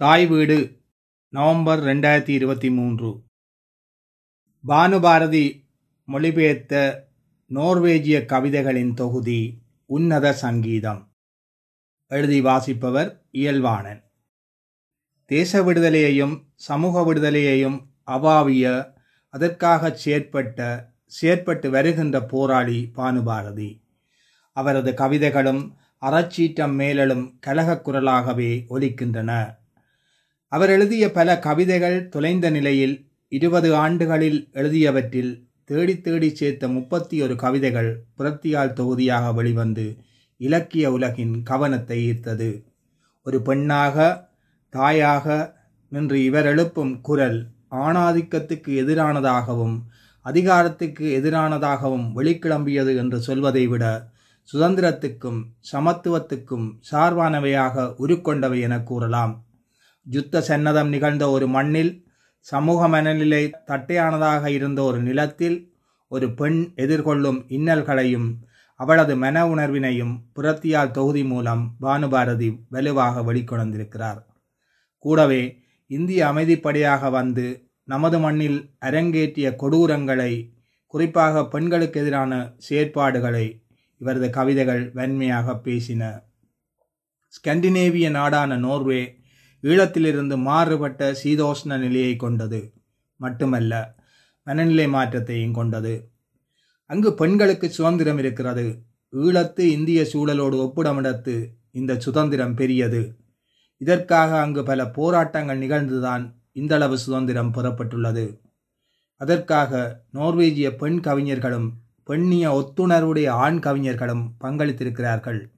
தாய் வீடு நவம்பர் ரெண்டாயிரத்தி இருபத்தி மூன்று. பானுபாரதி மொழிபெயர்த்த நோர்வேஜிய கவிதைகளின் தொகுதி உன்னத சங்கீதம். எழுதி வாசிப்பவர் இயல்வாணன் தேச விடுதலையையும் சமூக விடுதலையையும் அவாவிய அதற்காகச் செயற்பட்ட செயற்பட்டு வருகின்ற போராளி பானுபாரதி. அவரது கவிதைகளும் அறச்சீற்றம் மேலெழும் கலகக் குரலாகவே ஒலிக்கின்றன. அவர் எழுதிய பல கவிதைகள் தொலைந்த நிலையில் இருபது ஆண்டுகளில் எழுதியவற்றில் தேடி தேடி சேர்த்த முப்பத்தி ஒரு கவிதைகள் புரத்தியால் தொகுதியாக வெளிவந்து இலக்கிய உலகின் கவனத்தை ஈர்த்தது. ஒரு பெண்ணாக தாயாக நின்று இவர் எழுப்பும் குரல் ஆணாதிக்கத்துக்கு எதிரானதாகவும் அதிகாரத்துக்கு எதிரானதாகவும் வெளிக்கிளம்பியது என்று சொல்வதை விட சுதந்திரத்துக்கும் சமத்துவத்துக்கும் சார்பானவையாக உருக்கொண்டவை என கூறலாம். யுத்த சன்னதம் நிகழ்ந்த ஒரு மண்ணில் சமூக மனநிலை தட்டையானதாக இருந்த ஒரு நிலத்தில் ஒரு பெண் எதிர்கொள்ளும் இன்னல்களையும் அவளது மன உணர்வினையும் புரத்தியால் தொகுதி மூலம் பானுபாரதி வலுவாக வெளிக்கொணர்ந்திருக்கிறார். கூடவே இந்திய அமைதிப்படையாக வந்து நமது மண்ணில் அரங்கேற்றிய கொடூரங்களை குறிப்பாக பெண்களுக்கு எதிரான செயற்பாடுகளை இவரது கவிதைகள் வன்மையாக பேசின. ஸ்கண்டினேவிய நாடான நோர்வே ஈழத்திலிருந்து மாறுபட்ட சீதோஷ்ண நிலையை கொண்டது. மட்டுமல்ல மனநிலை மாற்றத்தையும் கொண்டது. அங்கு பெண்களுக்கு சுதந்திரம் இருக்கிறது. ஈழத்து இந்திய சூழலோடு ஒப்பிடமிடத்து இந்த சுதந்திரம் பெரியது. இதற்காக அங்கு பல போராட்டங்கள் நிகழ்ந்துதான் இந்தளவு சுதந்திரம் பெறப்பட்டுள்ளது. அதற்காக நோர்வேஜிய பெண் கவிஞர்களும் பெண்ணிய ஒத்துணர்வுடைய ஆண் கவிஞர்களும் பங்களித்திருக்கிறார்கள்.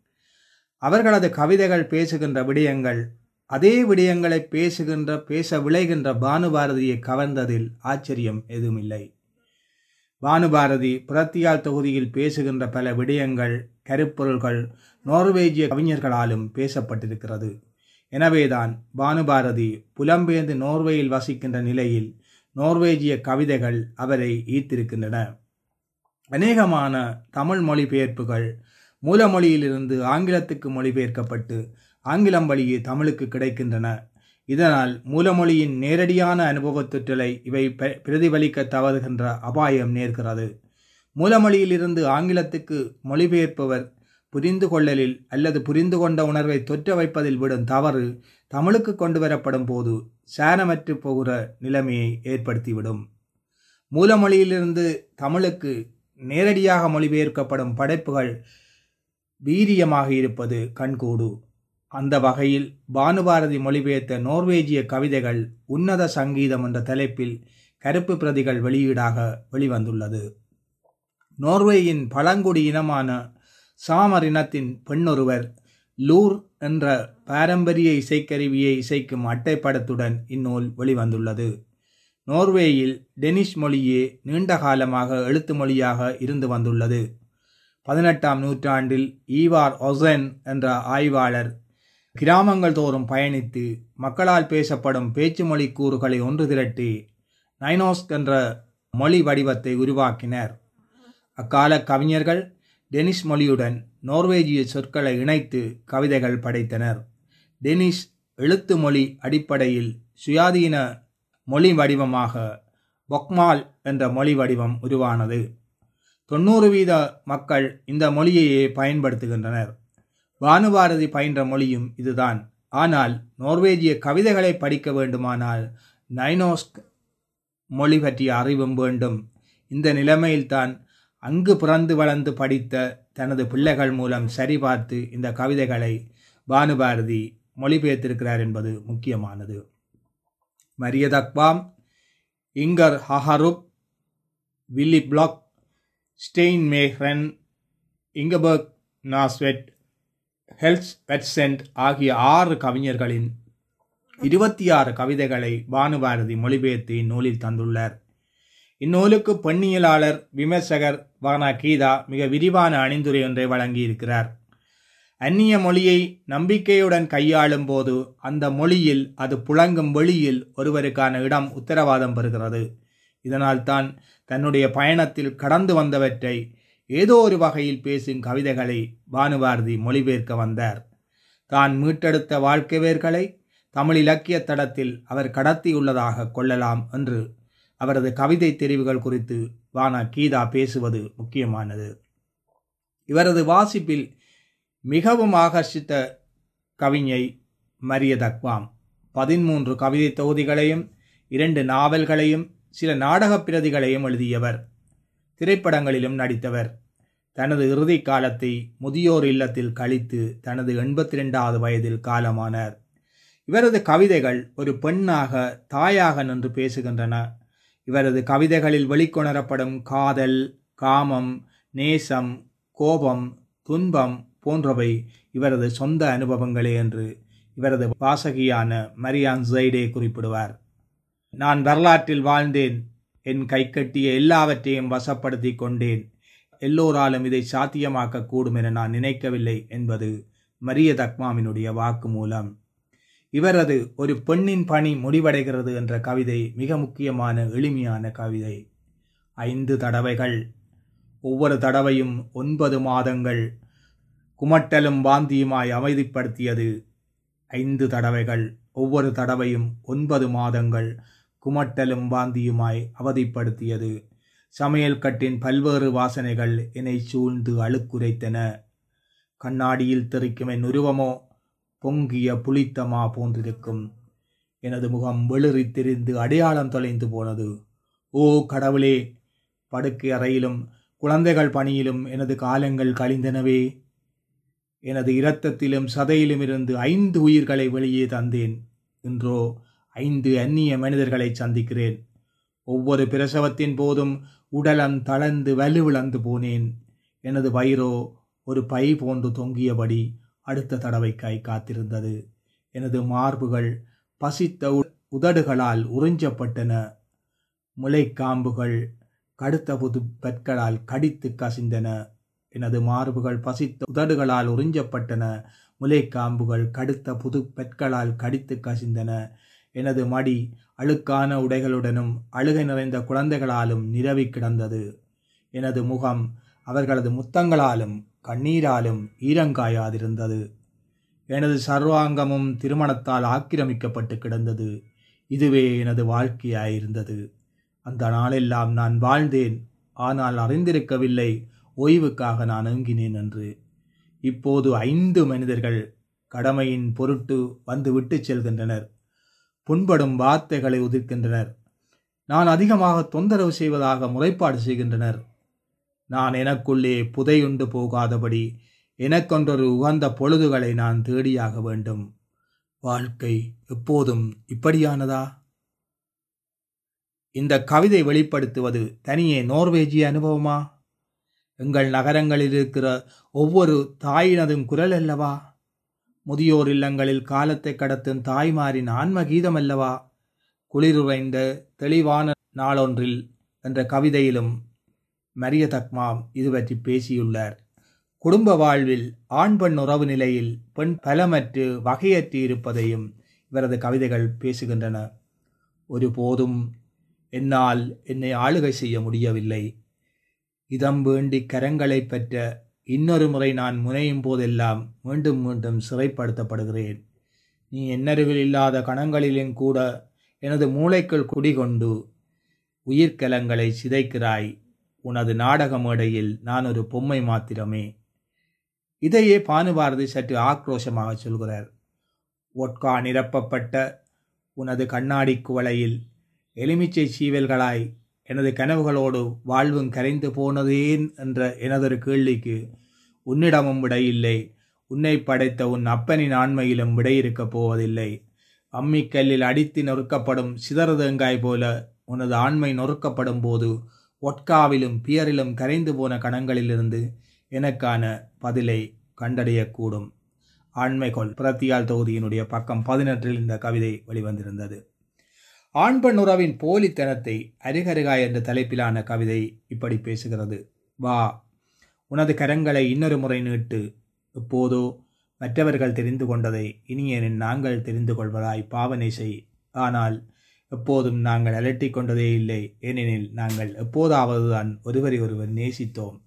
அவர்களது கவிதைகள் பேசுகின்ற விடயங்கள் அதே விடயங்களை பேசுகின்ற பேச விளைகின்ற பானுபாரதியை கவர்ந்ததில் ஆச்சரியம் எதுவுமில்லை. பானுபாரதி புரத்தியால் தொகுதியில் பேசுகின்ற பல விடயங்கள் கருப்பொருள்கள் நோர்வேஜிய கவிஞர்களாலும் பேசப்பட்டிருக்கிறது. எனவேதான் பானுபாரதி புலம்பெயர்ந்து நோர்வேயில் வசிக்கின்ற நிலையில் நோர்வேஜிய கவிதைகள் அவரை ஈர்த்திருக்கின்றன. அநேகமான தமிழ் மொழிபெயர்ப்புகள் மூலமொழியிலிருந்து ஆங்கிலத்துக்கு மொழிபெயர்க்கப்பட்டு ஆங்கிலம் வழியே தமிழுக்கு கிடைக்கின்றன. இதனால் மூலமொழியின் நேரடியான அனுபவத்துற்றலை இவை பிரதிபலிக்க தவறுகின்ற அபாயம் நேர்கிறது. மூலமொழியிலிருந்து ஆங்கிலத்துக்கு மொழிபெயர்ப்பவர் புரிந்து கொள்ளலில் அல்லது புரிந்து கொண்ட உணர்வை தொற்ற வைப்பதில் விடும் தவறு தமிழுக்கு கொண்டு வரப்படும் போது சாரமற்று போகிற நிலைமையை ஏற்படுத்திவிடும். மூலமொழியிலிருந்து தமிழுக்கு நேரடியாக மொழிபெயர்க்கப்படும் படைப்புகள் வீரியமாக இருப்பது கண்கூடு. அந்த வகையில் பானுபாரதி மொழிபெயர்த்த நோர்வேஜிய கவிதைகள் உன்னத சங்கீதம் என்ற தலைப்பில் கருப்பு பிரதிகள் வெளியீடாக வெளிவந்துள்ளது. நோர்வேயின் பழங்குடி இனமான சாமர் இனத்தின் பெண்ணொருவர் லூர் என்ற பாரம்பரிய இசைக்கருவியை இசைக்கும் அட்டைப்படத்துடன் இந்நூல் வெளிவந்துள்ளது. நோர்வேயில் டெனிஷ் மொழியே நீண்ட காலமாக எழுத்து மொழியாக இருந்து வந்துள்ளது. பதினெட்டாம் நூற்றாண்டில் ஈவார் ஒசென் என்ற ஆய்வாளர் கிராமங்கள் தோறும் பயணித்து மக்களால் பேசப்படும் பேச்சு மொழி கூறுகளை ஒன்று திரட்டி நைனோஸ்க் என்ற மொழி வடிவத்தை உருவாக்கினர். அக்கால கவிஞர்கள் டெனிஷ் மொழியுடன் நோர்வேஜிய சொற்களை இணைத்து கவிதைகள் படைத்தனர். டெனிஷ் எழுத்து மொழி அடிப்படையில் சுயாதீன மொழி வடிவமாக பொக்மால் என்ற மொழி வடிவம் உருவானது. தொண்ணூறு வீத மக்கள் இந்த மொழியையே பயன்படுத்துகின்றனர். பானுபாரதி பயின்ற மொழியும் இதுதான். ஆனால் நோர்வேஜிய கவிதைகளை படிக்க வேண்டுமானால் நைனோஸ்க் மொழி பற்றிய அறிவும் வேண்டும். இந்த நிலைமையில்தான் அங்கு பிறந்து வளர்ந்து படித்த தனது பிள்ளைகள் மூலம் சரிபார்த்து இந்த கவிதைகளை பானுபாரதி மொழிபெயர்த்திருக்கிறார் என்பது முக்கியமானது. மரியதக்வாம் இங்கர் ஹஹருப் வில்லி பிளாக் ஸ்டெயின் மேஹ்ரன் இங்கபர்க் நாஸ்வெட் ஹெல்ஸ் வெட்சென்ட் ஆகிய ஆறு கவிஞர்களின் இருபத்தி ஆறு கவிதைகளை பானுபாரதி மொழிபெயர்த்து இந்நூலில் தந்துள்ளார். இந்நூலுக்கு பெண்ணியலாளர் விமர்சகர் வானா கீதா மிக விரிவான அணிந்துரை ஒன்றை வழங்கியிருக்கிறார். அந்நிய மொழியை நம்பிக்கையுடன் கையாளும் போது அந்த மொழியில் அது புழங்கும் வெளியில் ஒருவருக்கான இடம் உத்தரவாதம் பெறுகிறது. இதனால்தான் தன்னுடைய பயணத்தில் கடந்து வந்தவற்றை ஏதோ ஒரு வகையில் பேசும் கவிதைகளை பானுபாரதி மொழிபெயர்க்க வந்தார். தான் மீட்டெடுத்த வாழ்க்கைவேர்களை தமிழ் இலக்கிய தடத்தில் அவர் கடத்தியுள்ளதாக கொள்ளலாம் என்று அவரது கவிதை தெரிவுகள் குறித்து வானா கீதா பேசுவது முக்கியமானது. இவரது வாசிப்பில் மிகவும் ஆகர்ஷித்த கவிஞை மரிய தக்வாம். பதிமூன்று கவிதை தொகுதிகளையும் இரண்டு நாவல்களையும் சில நாடகப் பிரதிகளையும் எழுதியவர். திரைப்படங்களிலும் நடித்தவர். தனது இறுதி காலத்தை முதியோர் இல்லத்தில் கழித்து தனது எண்பத்தி ரெண்டாவது வயதில் காலமானார். இவரது கவிதைகள் ஒரு பெண்ணாக தாயாக நின்று பேசுகின்றன. இவரது கவிதைகளில் வெளிக்கொணரப்படும் காதல் காமம் நேசம் கோபம் துன்பம் போன்றவை இவரது சொந்த அனுபவங்களே என்று இவரது வாசகியான மரியான் ஜெய்டே குறிப்பிடுவார். நான் வரலாற்றில் வாழ்ந்தேன். என் கைக்கட்டிய எல்லாவற்றையும் வசப்படுத்தி கொண்டேன். எல்லோராலும் இதை சாத்தியமாக்க கூடும் என நான் நினைக்கவில்லை என்பது மரிய தக்மாவினுடைய வாக்கு மூலம். இவரது ஒரு பெண்ணின் பணி முடிவடைகிறது என்ற கவிதை மிக முக்கியமான எளிமையான கவிதை. ஐந்து தடவைகள். ஒவ்வொரு தடவையும் ஒன்பது மாதங்கள். குமட்டலும் வாந்தியுமாய் அமைதிப்படுத்தியது. ஐந்து தடவைகள். ஒவ்வொரு தடவையும் ஒன்பது மாதங்கள். குமட்டலும் வாந்தியுமாய் அவதிப்படுத்தியது. சமையல் கட்டின் பல்வேறு வாசனைகள் என்னை சூழ்ந்து அழுக்குரைத்தன. கண்ணாடியில் தெரிக்கும் என் உருவமோ பொங்கிய புளித்தமா போன்றிருக்கும். எனது முகம் வெளிறி திரிந்து அடையாளம் தொலைந்து போனது. ஓ கடவுளே படுக்கை அறையிலும் குழந்தைகள் பணியிலும் எனது காலங்கள் கழிந்தனவே. எனது இரத்தத்திலும் சதையிலும் இருந்து ஐந்து உயிர்களை வெளியே தந்தேன். இன்றோ ஐந்து அந்நிய மனிதர்களை சந்திக்கிறேன். ஒவ்வொரு பிரசவத்தின் போதும் உடலம் தளர்ந்து வலுவிழந்து போனேன். எனது வயிறோ ஒரு பை போன்று தொங்கியபடி அடுத்த தடவைக்காய் காத்திருந்தது. எனது மார்புகள் பசித்த உதடுகளால் உறிஞ்சப்பட்டன. முளைக்காம்புகள் கடுத்த புது பற்களால் கடித்து கசிந்தன. எனது மார்புகள் பசித்த உதடுகளால் உறிஞ்சப்பட்டன. முலைக்காம்புகள் கடுத்த புது பெற்களால் கடித்து கசிந்தன. எனது மடி அழுக்கான உடைகளுடனும் அழுகை நிறைந்த குழந்தைகளாலும் நிரவி கிடந்தது. எனது முகம் அவர்களது முத்தங்களாலும் கண்ணீராலும் ஈரங்காயாதிருந்தது. எனது சர்வாங்கமும் திருமணத்தால் ஆக்கிரமிக்கப்பட்டு கிடந்தது. இதுவே எனது வாழ்க்கையாயிருந்தது. அந்த நாளெல்லாம் நான் வாழ்ந்தேன். ஆனால் அறிந்திருக்கவில்லை. ஓய்வுக்காக நான் அணுங்கினேன் என்று. இப்போது ஐந்து மனிதர்கள் கடமையின் பொருட்டு வந்து விட்டு செல்கின்றனர். புண்படும் வார்த்தைகளை உதிர்க்கின்றனர். நான் அதிகமாக தொந்தரவு செய்வதாக முறைப்பாடு செய்கின்றனர். நான் எனக்குள்ளே புதையுண்டு போகாதபடி எனக்கொன்றொரு உகந்த பொழுதுகளை நான் தேடியாக வேண்டும். வாழ்க்கை எப்போதும் இப்படியானதா? இந்த கவிதை வெளிப்படுத்துவது தனியே நோர்வேஜிய அனுபவமா? எங்கள் நகரங்களில் இருக்கிற ஒவ்வொரு தாயினதும் குரல் அல்லவா? முதியோர் இல்லங்களில் காலத்தை கடத்தும் தாய்மாரின் ஆன்மகீதமல்லவா? அல்லவா குளிருறைந்த தெளிவான நாளொன்றில் என்ற கவிதையிலும் மரிய தக்மாம் இது பற்றி பேசியுள்ளார். குடும்ப வாழ்வில் ஆண் பெண் உறவு நிலையில் பெண் பலமற்று வகையற்று இருப்பதையும் இவரது கவிதைகள் பேசுகின்றன. ஒருபோதும் என்னால் என்னை ஆளுகை செய்ய முடியவில்லை. இதம் வேண்டி கரங்களை பெற்ற இன்னொரு முறை நான் முனையும் போதெல்லாம் மீண்டும் மீண்டும் சிறைப்படுத்தப்படுகிறேன். நீ என்னருவில் இல்லாத கணங்களிலும் கூட எனது மூளைக்குள் குடிகொண்டு உயிர்க்கலங்களை சிதைக்கிறாய். உனது நாடக மேடையில் நான் ஒரு பொம்மை மாத்திரமே. இதையே பானுபாரதி சற்று ஆக்ரோஷமாக சொல்கிறார். ஒட்கா நிரப்பப்பட்ட உனது கண்ணாடி குவளையில் எலுமிச்சை சீவல்களாய் எனது கனவுகளோடு வாழ்வும் கரைந்து போனதேன் என்ற எனதொரு கேள்விக்கு உன்னிடமும் விடையில்லை. உன்னை படைத்த உன் அப்பனின் ஆண்மையிலும் விடையிருக்கப் போவதில்லை. அம்மிக்கல்லில் அடித்து நொறுக்கப்படும் சிதறதேங்காய் போல உனது ஆண்மை நொறுக்கப்படும் போது ஒட்காவிலும் பியரிலும் கரைந்து போன கணங்களிலிருந்து எனக்கான பதிலை கண்டடையக்கூடும் ஆண்மைகொள் பிரத்தியால் தொகுதியினுடைய பக்கம் பதினெட்டில் இந்த கவிதை வெளிவந்திருந்தது. ஆண்பண்ணுறவின் போலித்தனத்தை அருகருகா என்ற தலைப்பிலான கவிதை இப்படி பேசுகிறது. வா உனது கரங்களை இன்னொரு முறை நீட்டு. இப்போதோ மற்றவர்கள் தெரிந்து கொண்டதை இனியனின் நாங்கள் தெரிந்து கொள்வதாய் பாவனை செய். ஆனால் எப்போதும் நாங்கள் அலட்டிக் கொண்டதே இல்லை. ஏனெனில் நாங்கள் எப்போதாவதுதான் ஒருவரை ஒருவர் நேசித்தோம்.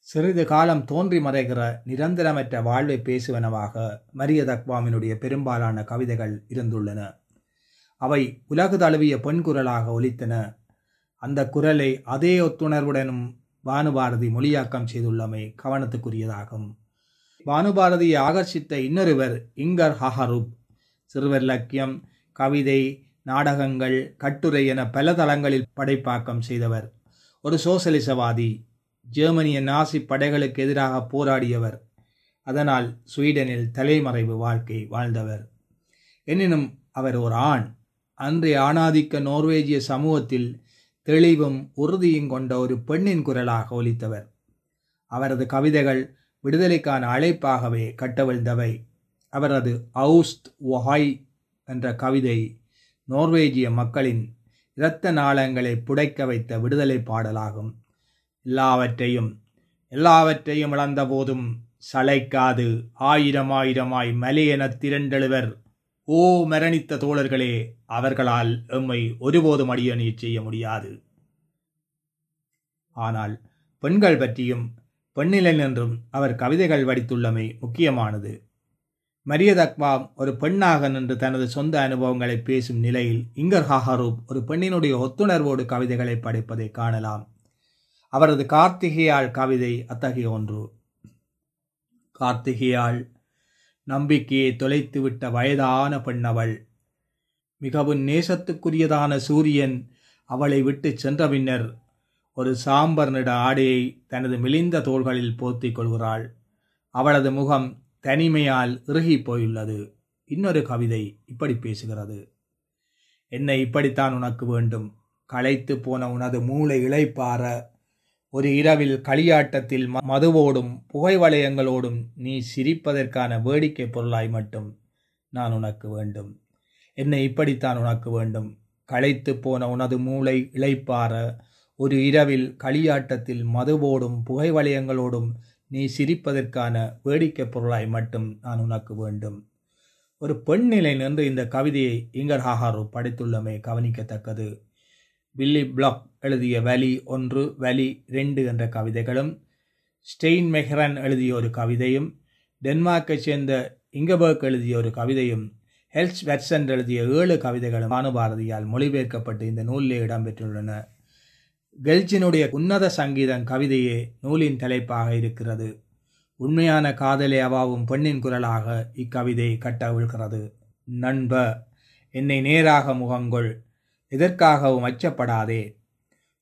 சிறிது காலம் தோன்றி மறைகிற நிரந்தரமற்ற வாழ்வை பேசுவனவாக மரிய தக்வாமினுடைய பெரும்பாலான கவிதைகள் இருந்துள்ளன. அவை உலகு தழுவிய பெண் குரலாக ஒலித்தன. அந்த குரலை அதே ஒத்துணர்வுடனும் பானுபாரதி மொழியாக்கம் செய்துள்ளமை கவனத்துக்குரியதாகும். பானுபாரதியை ஆகர்ஷித்த இன்னொருவர் இங்கர் ஹஹரூப். சிறுவர் இலக்கியம் கவிதை நாடகங்கள் கட்டுரை என பல தளங்களில் படைப்பாக்கம் செய்தவர். ஒரு சோசலிசவாதி ஜெர்மனிய நாசி படைகளுக்கு எதிராக போராடியவர். அதனால் ஸ்வீடனில் தலைமறைவு வாழ்க்கை வாழ்ந்தவர். எனினும் அவர் ஒரு ஆண். அன்றைய ஆணாதிக்க நோர்வேஜிய சமூகத்தில் தெளிவும் உறுதியும் கொண்ட ஒரு பெண்ணின் குரலாக ஒலித்தவர். அவரது கவிதைகள் விடுதலைக்கான அழைப்பாகவே கட்டவிழ்ந்தவை. அவரது அவுஸ்ட் ஒஹாய் என்ற கவிதை நோர்வேஜிய மக்களின் இரத்த நாளங்களை புடைக்க வைத்த விடுதலை பாடலாகும். எல்லாவற்றையும் எல்லாவற்றையும் இழந்த போதும் சளைக்காது. ஆயிரம் ஆயிரமாய் மலையென திரண்டெழுவர் ஓ மரணித்த தோழர்களே அவர்களால் எம்மை ஒருபோதும் அடியணி செய்ய முடியாது. ஆனால் பெண்கள் பற்றியும் பெண்ணிலன் என்றும் அவர் கவிதைகள் வடித்துள்ளமை முக்கியமானது. மரியத் அக்வாம் ஒரு பெண்ணாக நின்று தனது சொந்த அனுபவங்களை பேசும் நிலையில் இங்கர் ஹாஹரூப் ஒரு பெண்ணினுடைய ஒத்துணர்வோடு கவிதைகளை படைப்பதை காணலாம். அவரது கார்த்திகையாள் கவிதை அத்தகைய ஒன்று. கார்த்திகையாள் நம்பிக்கையை தொலைத்துவிட்ட வயதான பெண்ணவள். மிகவும் நேசத்துக்குரியதான சூரியன் அவளை விட்டு சென்ற பின்னர் ஒரு சாம்பர் நிட ஆடையை தனது மெலிந்த தோள்களில் போர்த்திக் கொள்கிறாள். அவளது முகம் தனிமையால் இறுகி போயுள்ளது. இன்னொரு கவிதை இப்படி பேசுகிறது. என்னை இப்படித்தான் உனக்கு வேண்டும். களைத்து போன உனது மூளை இழைப்பார ஒரு இரவில் களியாட்டத்தில் மதுவோடும் புகை வளையங்களோடும் நீ சிரிப்பதற்கான வேடிக்கை பொருளாய் மட்டும் நான் உனக்கு வேண்டும். என்னை இப்படித்தான் உனக்கு வேண்டும். களைத்து போன உனது மூளை இளைப்பார ஒரு இரவில் களியாட்டத்தில் மதுவோடும் புகை வளையங்களோடும் நீ சிரிப்பதற்கான வேடிக்கை பொருளாய் மட்டும் நான் உனக்கு வேண்டும். ஒரு பெண் நிலை நின்று இந்த கவிதையை இங்கர் ஹாகாரு படைத்துள்ளமை கவனிக்கத்தக்கது. வில்லி பிளாக் எழுதிய வலி ஒன்று வலி ரெண்டு என்ற கவிதைகளும் ஸ்டெயின் மெஹ்ரன் எழுதிய ஒரு கவிதையும் டென்மார்க்கை சேர்ந்த இங்கபர்க் எழுதிய ஒரு கவிதையும் ஹெல்ஸ் வெட்சன் எழுதிய ஏழு கவிதைகளும் பானுபாரதியால் மொழிபெயர்க்கப்பட்டு இந்த நூலிலே இடம்பெற்றுள்ளன. கெல்ஜினுடைய உன்னத சங்கீதம் கவிதையே நூலின் தலைப்பாக இருக்கிறது. உண்மையான காதலை அவாவும் பெண்ணின் குரலாக இக்கவிதை கட்டவிழ்கிறது. நண்ப என்னை நேராக முகங்கொள் எதற்காகவும் அச்சப்படாதே.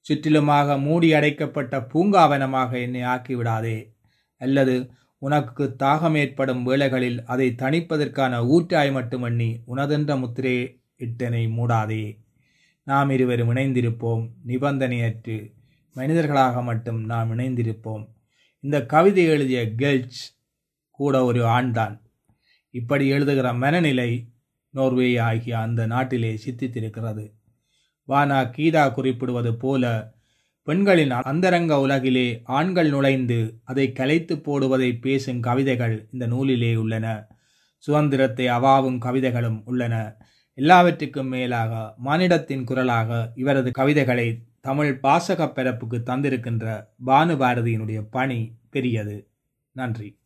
சுற்றிலுமாக மூடி அடைக்கப்பட்ட பூங்காவனமாக என்னை ஆக்கிவிடாதே. அல்லது உனக்கு தாகம் ஏற்படும் வேளைகளில் அதை தணிப்பதற்கான ஊற்றாய் மட்டுமண்ணி உனதென்ற முத்திரே இட்டனை மூடாதே. நாம் இருவரும் இணைந்திருப்போம். நிபந்தனையற்று மனிதர்களாக மட்டும் நாம் இணைந்திருப்போம். இந்த கவிதை எழுதிய கெல்ச் கூட ஒரு ஆண்தான். இப்படி எழுதுகிற மனநிலை நோர்வே ஆகிய அந்த நாட்டிலே சித்தித்திருக்கிறது. வானா கீதா குறிப்பிடுவது போல பெண்களின் அந்தரங்க உலகிலே ஆண்கள் நுழைந்து அதை கலைத்து போடுவதை பேசும் கவிதைகள் இந்த நூலிலே உள்ளன. சுதந்திரத்தை அவாவும் கவிதைகளும் உள்ளன. எல்லாவற்றுக்கும் மேலாக மானிடத்தின் குரலாக இவரது கவிதைகளை தமிழ் பாசக பரப்புக்கு தந்திருக்கின்ற பானுபாரதியினுடைய பணி பெரியது. நன்றி.